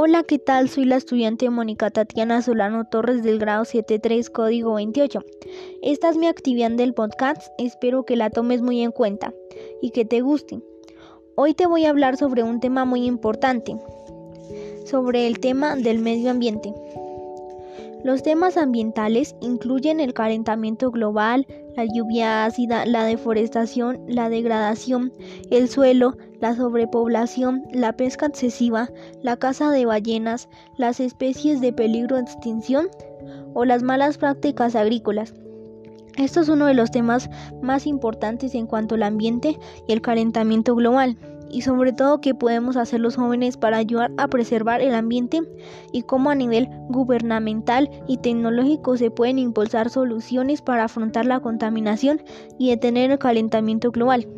Hola, ¿qué tal? Soy la estudiante Mónica Tatiana Solano Torres del grado 73, código 28. Esta es mi actividad del podcast, espero que la tomes muy en cuenta y que te guste. Hoy te voy a hablar sobre un tema muy importante, sobre el tema del medio ambiente. Los temas ambientales incluyen el calentamiento global, la lluvia ácida, la deforestación, la degradación, el suelo, la sobrepoblación, la pesca excesiva, la caza de ballenas, las especies de peligro de extinción o las malas prácticas agrícolas. Esto es uno de los temas más importantes en cuanto al ambiente y el calentamiento global y sobre todo qué podemos hacer los jóvenes para ayudar a preservar el ambiente y cómo a nivel gubernamental y tecnológico se pueden impulsar soluciones para afrontar la contaminación y detener el calentamiento global.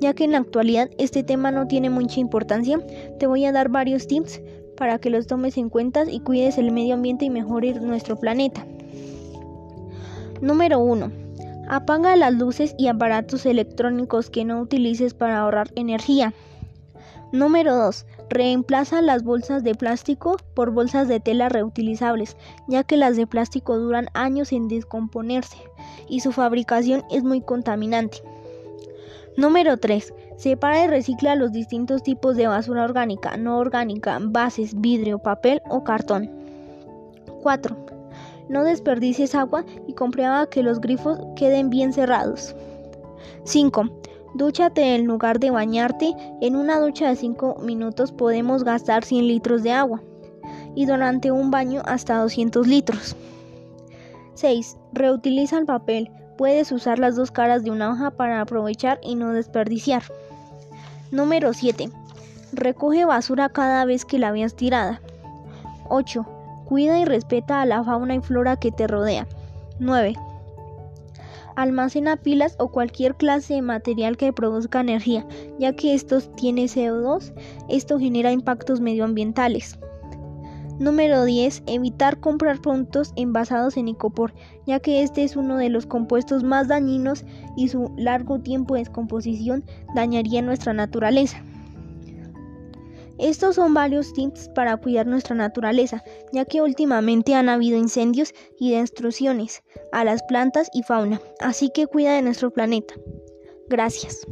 Ya que en la actualidad este tema no tiene mucha importancia, te voy a dar varios tips para que los tomes en cuenta y cuides el medio ambiente y mejores nuestro planeta. Número 1. Apaga las luces y aparatos electrónicos que no utilices para ahorrar energía. Número 2. Reemplaza las bolsas de plástico por bolsas de tela reutilizables, ya que las de plástico duran años en descomponerse y su fabricación es muy contaminante. Número 3. Separa y recicla los distintos tipos de basura orgánica, no orgánica, bases, vidrio, papel o cartón. 4. No desperdicies agua y comprueba que los grifos queden bien cerrados. 5. Dúchate en lugar de bañarte. En una ducha de 5 minutos podemos gastar 100 litros de agua y durante un baño hasta 200 litros. 6. Reutiliza el papel. Puedes usar las dos caras de una hoja para aprovechar y no desperdiciar. Número 7. Recoge basura cada vez que la veas tirada. 8. Cuida y respeta a la fauna y flora que te rodea. 9 almacena pilas o cualquier clase de material que produzca energía, ya que estos tienen CO2, esto genera impactos medioambientales. Número 10. Evitar comprar productos envasados en icopor, ya que este es uno de los compuestos más dañinos y su largo tiempo de descomposición dañaría nuestra naturaleza. Estos son varios tips para cuidar nuestra naturaleza, ya que últimamente han habido incendios y destrucciones a las plantas y fauna, así que cuida de nuestro planeta. Gracias.